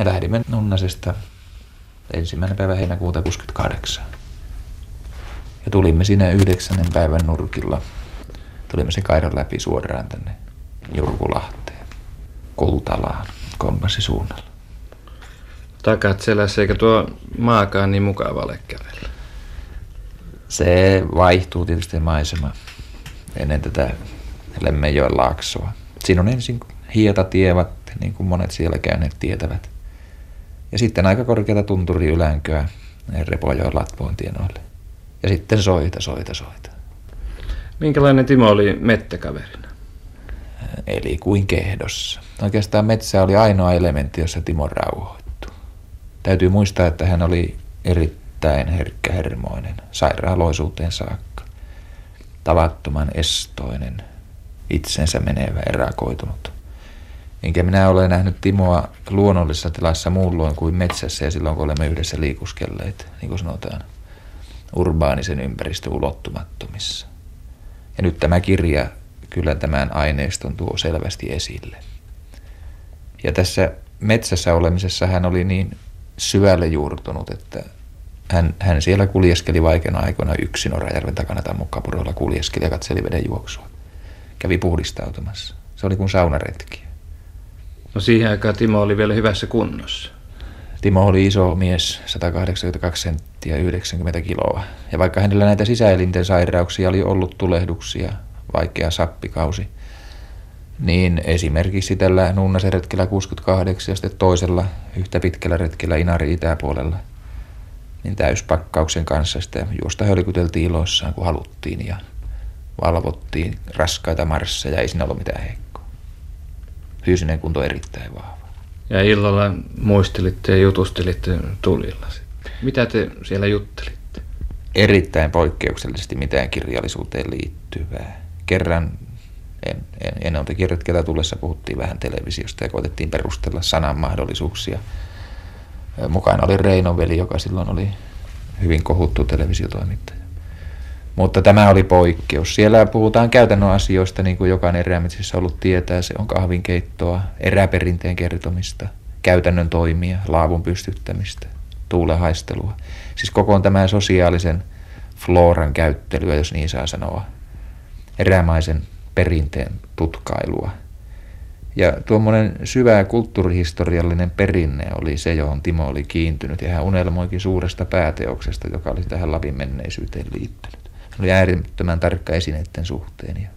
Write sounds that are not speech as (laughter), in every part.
Me lähdimme Nunnasesta ensimmäinen päivä heinäkuuta 68. Ja tulimme siinä yhdeksännen päivän nurkilla. Tulimme se kairan läpi suoraan tänne Jurkulahteen, Kultalaan, kompassisuunnalla. Takat selässä, eikä tuo maakaan niin mukava ole kävellä. Se vaihtuu tietysti maisema ennen tätä Lemmenjoen laaksoa. Siinä on ensin hietatievat, niin kuin monet siellä käyneet tietävät. Ja sitten aika korkeata tunturi ylänköä Repojoen Latvoon tienoille. Ja sitten soita, soita, soita. Minkälainen Timo oli mettäkaverina? Eli kuin kehdossa. Oikeastaan metsä oli ainoa elementti, jossa Timo rauhoittui. Täytyy muistaa, että hän oli erittäin herkkähermoinen, sairaaloisuuteen saakka. Tavattoman estoinen, itsensä menevä, erakoitunut. Enkä minä ole nähnyt Timoa luonnollisessa tilassa muulloin kuin metsässä ja silloin kun olemme yhdessä liikuskelleet, niin kuin sanotaan, urbaanisen ympäristön ulottumattomissa. Ja nyt tämä kirja kyllä tämän aineiston tuo selvästi esille. Ja tässä metsässä olemisessa hän oli niin syvälle juurtunut, että hän, hän siellä kuljeskeli vaikeana aikoina yksin Orajärven takana tai mukkapurolla kuljeskeli ja katseli veden juoksua. Kävi puhdistautumassa. Se oli kuin saunaretki. No siihen aikaan Timo oli vielä hyvässä kunnossa. Timo oli iso mies, 182 senttiä, 90 kiloa. Ja vaikka hänellä näitä sisäelinten sairauksia oli ollut tulehduksia, vaikea sappikausi, niin esimerkiksi tällä Nunnasen retkellä 68 ja sitten toisella yhtä pitkällä retkellä Inari itäpuolella, niin täyspakkauksen kanssa sitä juosta hölkyteltiin iloissaan, kun haluttiin ja valvottiin raskaita marsseja, ei siinä ollut mitään heikkoa. Fyysinen kunto erittäin vahva. Ja illalla muistelitte ja jutustelitte tulilla. Mitä te siellä juttelitte? Erittäin poikkeuksellisesti mitään kirjallisuuteen liittyvää. Kerran en, en, ennen kirjoitkella tullessa puhuttiin vähän televisiosta ja koitettiin perustella sanan mahdollisuuksia. Mukana oli Reinon veli, joka silloin oli hyvin kohuttu televisiotoimittaja. Mutta tämä oli poikkeus. Siellä puhutaan käytännön asioista, niin kuin jokainen erämetsessä ollut tietää. Se on kahvinkeittoa, eräperinteen kertomista, käytännön toimia, laavun pystyttämistä, tuulehaistelua. Siis koko on tämän sosiaalisen floran käyttelyä, jos niin saa sanoa. Erämaisen perinteen tutkailua. Ja tuommoinen syvä kulttuurihistoriallinen perinne oli se, johon Timo oli kiintynyt, ja hän unelmoikin suuresta pääteoksesta, joka oli tähän Lapin menneisyyteen liittynyt oli äärettömän tarkka esineiden suhteen ja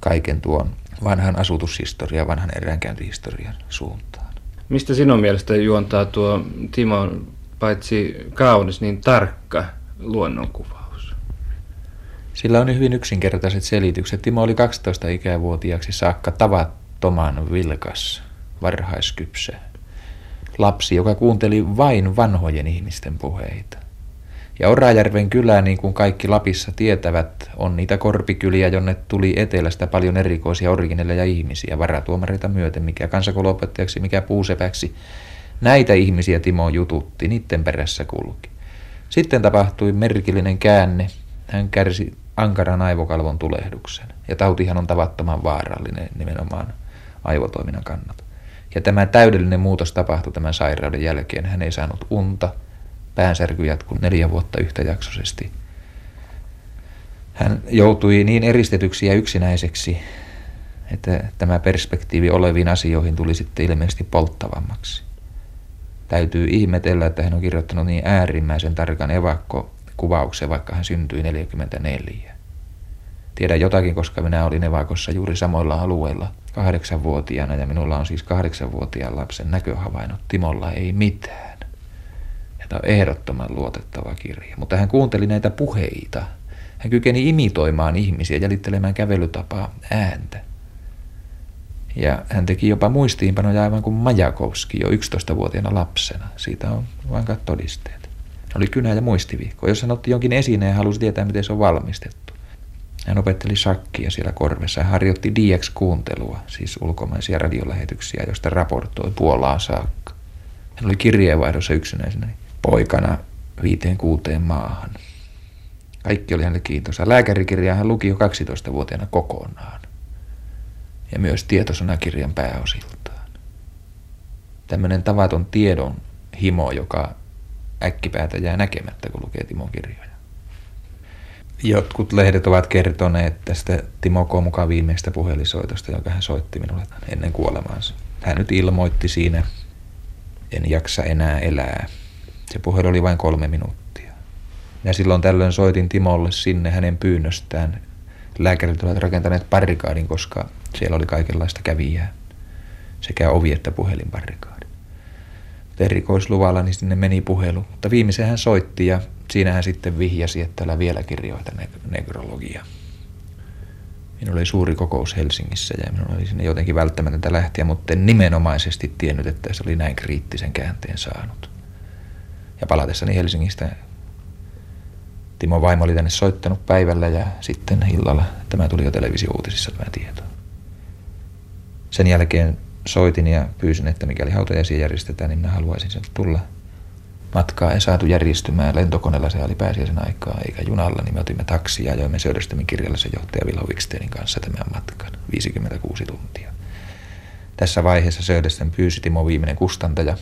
kaiken tuon vanhan asutushistorian, vanhan eräänkäyntihistorian suuntaan. Mistä sinun mielestä juontaa tuo Timon paitsi kaunis, niin tarkka luonnonkuvaus? Sillä on hyvin yksinkertaiset selitykset. Timo oli 12 ikävuotiaaksi saakka tavattoman vilkas, varhaiskypsä. Lapsi, joka kuunteli vain vanhojen ihmisten puheita. Ja Orajärven kylä, niin kuin kaikki Lapissa tietävät, on niitä korpikyliä, jonne tuli etelästä paljon erikoisia originelleja ihmisiä, varatuomareita myöten, mikä kansakouluopettajaksi, mikä puusepäksi. Näitä ihmisiä Timo jututti, niiden perässä kulki. Sitten tapahtui merkillinen käänne. Hän kärsi ankaran aivokalvon tulehduksen. Ja tautihan on tavattoman vaarallinen nimenomaan aivotoiminnan kannalta. Ja tämä täydellinen muutos tapahtui tämän sairauden jälkeen. Hän ei saanut unta, päänsärky jatkui neljä vuotta yhtäjaksoisesti. Hän joutui niin eristetyksi ja yksinäiseksi, että tämä perspektiivi oleviin asioihin tuli sitten ilmeisesti polttavammaksi. Täytyy ihmetellä, että hän on kirjoittanut niin äärimmäisen tarkan evakkokuvauksen, vaikka hän syntyi 44. Tiedän jotakin, koska minä olin evakossa juuri samoilla alueilla kahdeksanvuotiaana ja minulla on siis kahdeksanvuotiaan lapsen näköhavainnot. Timolla ei mitään. Tämä on ehdottoman luotettava kirja. Mutta hän kuunteli näitä puheita. Hän kykeni imitoimaan ihmisiä, jäljittelemään kävelytapaa ääntä. Ja hän teki jopa muistiinpanoja aivan kuin Majakovski jo 11-vuotiaana lapsena. Siitä on vankat todisteet. Oli kynä ja muistiviikko. Jos hän otti jonkin esineen ja halusi tietää, miten se on valmistettu. Hän opetteli shakkia siellä korvessa. Hän harjoitti DX-kuuntelua, siis ulkomaisia radiolähetyksiä, joista raportoi Puolaan saakka. Hän oli kirjeenvaihdossa yksinäisenä poikana viiteen kuuteen maahan. Kaikki oli hänelle kiintoisa. Lääkärikirjaa hän luki jo 12-vuotiaana kokonaan. Ja myös tietosanakirjan pääosiltaan. tämmöinen tavaton tiedon himo, joka äkkipäätä jää näkemättä, kun lukee Timon kirjoja. Jotkut lehdet ovat kertoneet tästä Timo K. mukaan viimeistä puhelisoitosta, jonka hän soitti minulle ennen kuolemaansa. Hän nyt ilmoitti siinä, en jaksa enää elää. Se puhelu oli vain kolme minuuttia. Ja silloin tällöin soitin Timolle sinne hänen pyynnöstään. Lääkärit olivat rakentaneet parikaadin, koska siellä oli kaikenlaista kävijää. Sekä ovi- että puhelinparikaadi. Erikoisluvalla niin sinne meni puhelu. Mutta viimeisen hän soitti ja siinä hän sitten vihjasi, että älä vielä kirjoita nekrologia. Minulla oli suuri kokous Helsingissä ja minulla oli sinne jotenkin välttämätöntä lähteä, mutta en nimenomaisesti tiennyt, että se oli näin kriittisen käänteen saanut. Ja palatessani Helsingistä Timo Vaimo oli tänne soittanut päivällä ja sitten illalla tämä tuli jo televisio-uutisissa tämä tieto. Sen jälkeen soitin ja pyysin, että mikäli hautajaisia järjestetään, niin minä haluaisin sieltä tulla. Matkaa ei saatu järjestymään. Lentokoneella se oli pääsiäisen aikaa, eikä junalla, niin me otimme taksia ja joimme Söderströmin kirjallisen johtaja Vilho Wiksteinin kanssa tämän matkan. 56 tuntia. Tässä vaiheessa Söderström pyysi Timo viimeinen kustantaja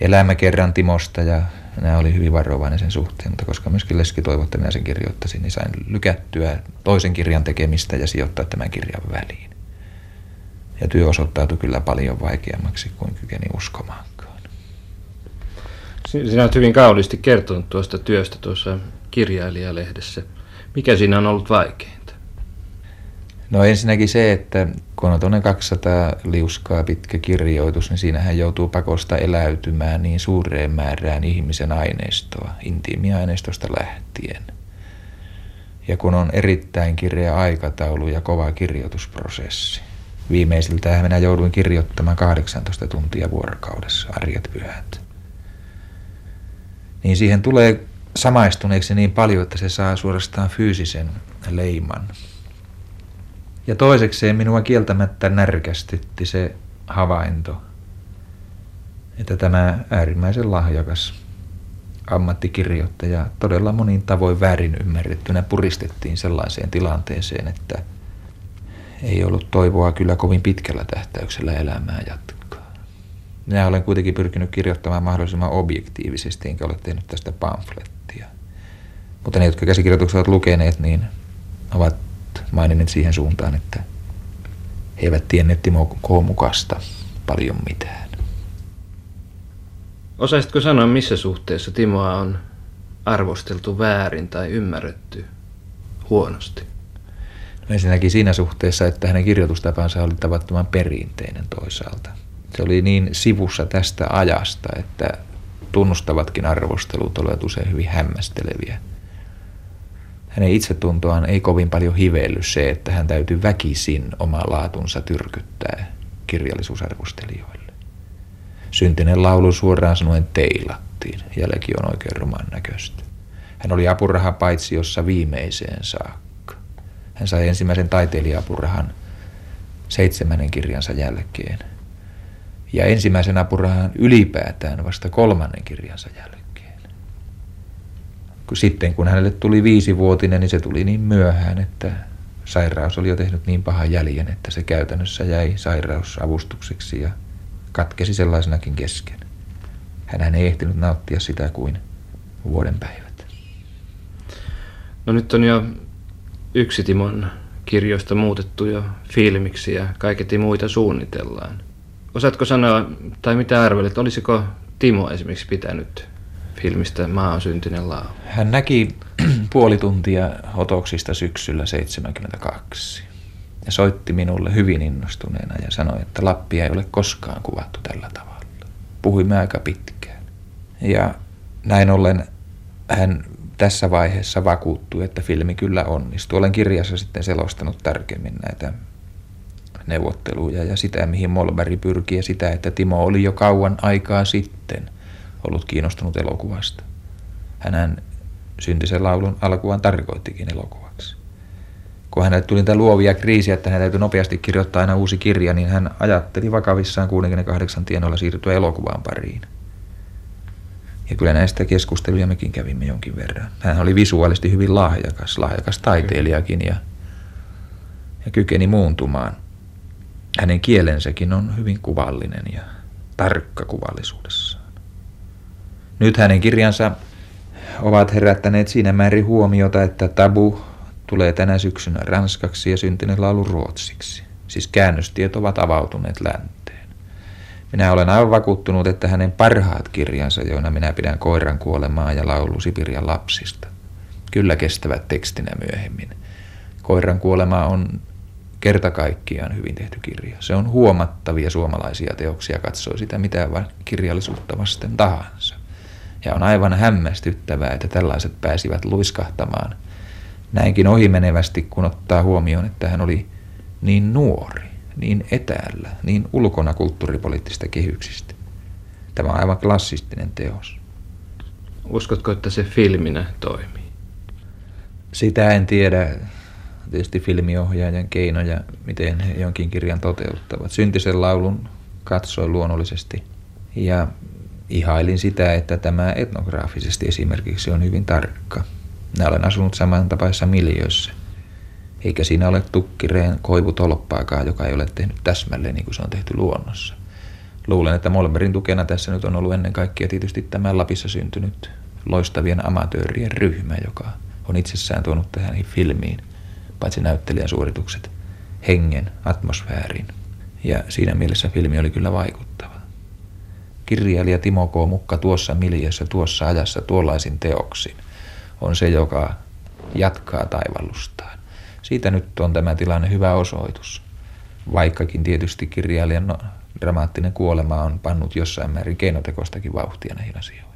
elämä kerran Timosta ja nämä oli hyvin varovainen sen suhteen, mutta koska myöskin Leski toivoi, että minä sen kirjoittaisin, niin sain lykättyä toisen kirjan tekemistä ja sijoittaa tämän kirjan väliin. Ja työ osoittautui kyllä paljon vaikeammaksi kuin kykeni uskomaankaan. Sinä olet hyvin kauniisti kertonut tuosta työstä tuossa kirjailijalehdessä. Mikä siinä on ollut vaikeinta? No ensinnäkin se, että kun on tuonne 200 liuskaa pitkä kirjoitus, niin siinähän joutuu pakosta eläytymään niin suureen määrään ihmisen aineistoa, intiimiaineistosta lähtien. Ja kun on erittäin kireä aikataulu ja kova kirjoitusprosessi, Viimeisiltä minä jouduin kirjoittamaan 18 tuntia vuorokaudessa, arjet pyhät. Niin siihen tulee samaistuneeksi niin paljon, että se saa suorastaan fyysisen leiman. Ja toisekseen minua kieltämättä närkästytti se havainto, että tämä äärimmäisen lahjakas ammattikirjoittaja todella monin tavoin väärin ymmärrettynä puristettiin sellaiseen tilanteeseen, että – ei ollut toivoa kyllä kovin pitkällä tähtäyksellä elämää jatkaa. Minä olen kuitenkin pyrkinyt kirjoittamaan mahdollisimman objektiivisesti, enkä ole tehnyt tästä pamflettia. Mutta ne, jotka käsikirjoitukset ovat lukeneet, niin ovat maininneet siihen suuntaan, että he eivät tienneet Timo K. mukasta paljon mitään. Osaisitko sanoa, missä suhteessa Timoa on arvosteltu väärin tai ymmärretty huonosti? Ensinnäkin siinä suhteessa, että hänen kirjoitustapansa oli tavattoman perinteinen toisaalta. Se oli niin sivussa tästä ajasta, että tunnustavatkin arvostelut olivat usein hyvin hämmästeleviä. Hänen itsetuntoaan ei kovin paljon hivelly se, että hän täytyy väkisin oma laatunsa tyrkyttää kirjallisuusarvostelijoille. Syntinen laulu suoraan sanoen teilattiin, jälki on oikein roman näköistä. Hän oli apuraha paitsi jossa viimeiseen saakka. Hän sai ensimmäisen taiteilija-apurahan seitsemännen kirjansa jälkeen. Ja ensimmäisen apurahan ylipäätään vasta kolmannen kirjansa jälkeen. Sitten kun hänelle tuli viisivuotinen, niin se tuli niin myöhään, että sairaus oli jo tehnyt niin pahan jäljen, että se käytännössä jäi sairausavustukseksi ja katkesi sellaisenakin kesken. Hän ei ehtinyt nauttia sitä kuin vuoden päivät. No nyt on jo yksi Timon kirjoista muutettu jo filmiksi ja kaiketi muita suunnitellaan. Osaatko sanoa, tai mitä arvelet, olisiko Timo esimerkiksi pitänyt filmistä Maa on syntinen laulu? Hän näki (clears throat) puoli tuntia otoksista syksyllä 72 ja soitti minulle hyvin innostuneena ja sanoi, että Lappia ei ole koskaan kuvattu tällä tavalla. Puhuimme aika pitkään. Ja näin ollen hän tässä vaiheessa vakuuttui, että filmi kyllä onnistuu. Olen kirjassa sitten selostanut tarkemmin näitä neuvotteluja ja sitä, mihin Molberg pyrkii ja sitä, että Timo oli jo kauan aikaa sitten ollut kiinnostunut elokuvasta. Hän syntisen laulun alkuaan tarkoittikin elokuvaksi. Kun hänelle tuli niitä luovia kriisiä, että hän täytyy nopeasti kirjoittaa aina uusi kirja, niin hän ajatteli vakavissaan 68 tienoilla siirtyä elokuvaan pariin. Ja kyllä näistä keskusteluja mekin kävimme jonkin verran. Hän oli visuaalisesti hyvin lahjakas, lahjakas taiteilijakin ja, ja kykeni muuntumaan. Hänen kielensäkin on hyvin kuvallinen ja tarkkakuvallisuudessaan. Nyt hänen kirjansa ovat herättäneet siinä määrin huomiota, että tabu tulee tänä syksynä ranskaksi ja syntynyt laulu ruotsiksi. Siis käännöstiet ovat avautuneet länteen. Minä olen aivan vakuuttunut, että hänen parhaat kirjansa, joina minä pidän koiran kuolemaa ja laulu Sipirian lapsista, kyllä kestävät tekstinä myöhemmin. Koiran kuolema on kerta kaikkiaan hyvin tehty kirja. Se on huomattavia suomalaisia teoksia, katsoi sitä mitä kirjallisuutta vasten tahansa. Ja on aivan hämmästyttävää, että tällaiset pääsivät luiskahtamaan näinkin ohimenevästi, kun ottaa huomioon, että hän oli niin nuori, niin etäällä, niin ulkona kulttuuripoliittista kehyksistä. Tämä on aivan klassistinen teos. Uskotko, että se filminä toimii? Sitä en tiedä. Tietysti filmiohjaajan keinoja, miten he jonkin kirjan toteuttavat. Syntisen laulun katsoin luonnollisesti ja ihailin sitä, että tämä etnograafisesti esimerkiksi on hyvin tarkka. Minä olen asunut samantapaisessa miljöissä. Eikä siinä ole tukkireen koivutolppaakaan, joka ei ole tehnyt täsmälleen niin kuin se on tehty luonnossa. Luulen, että Molberin tukena tässä nyt on ollut ennen kaikkea tietysti tämä Lapissa syntynyt loistavien amatöörien ryhmä, joka on itsessään tuonut tähän filmiin, paitsi näyttelijän suoritukset, hengen, atmosfäärin. Ja siinä mielessä filmi oli kyllä vaikuttava. Kirjailija Timo K. Mukka tuossa miljössä, tuossa ajassa, tuollaisin teoksin on se, joka jatkaa taivallustaan. Siitä nyt on tämä tilanne hyvä osoitus. Vaikkakin tietysti kirjailijan no, dramaattinen kuolema on pannut jossain määrin keinotekoistakin vauhtia näihin asioihin.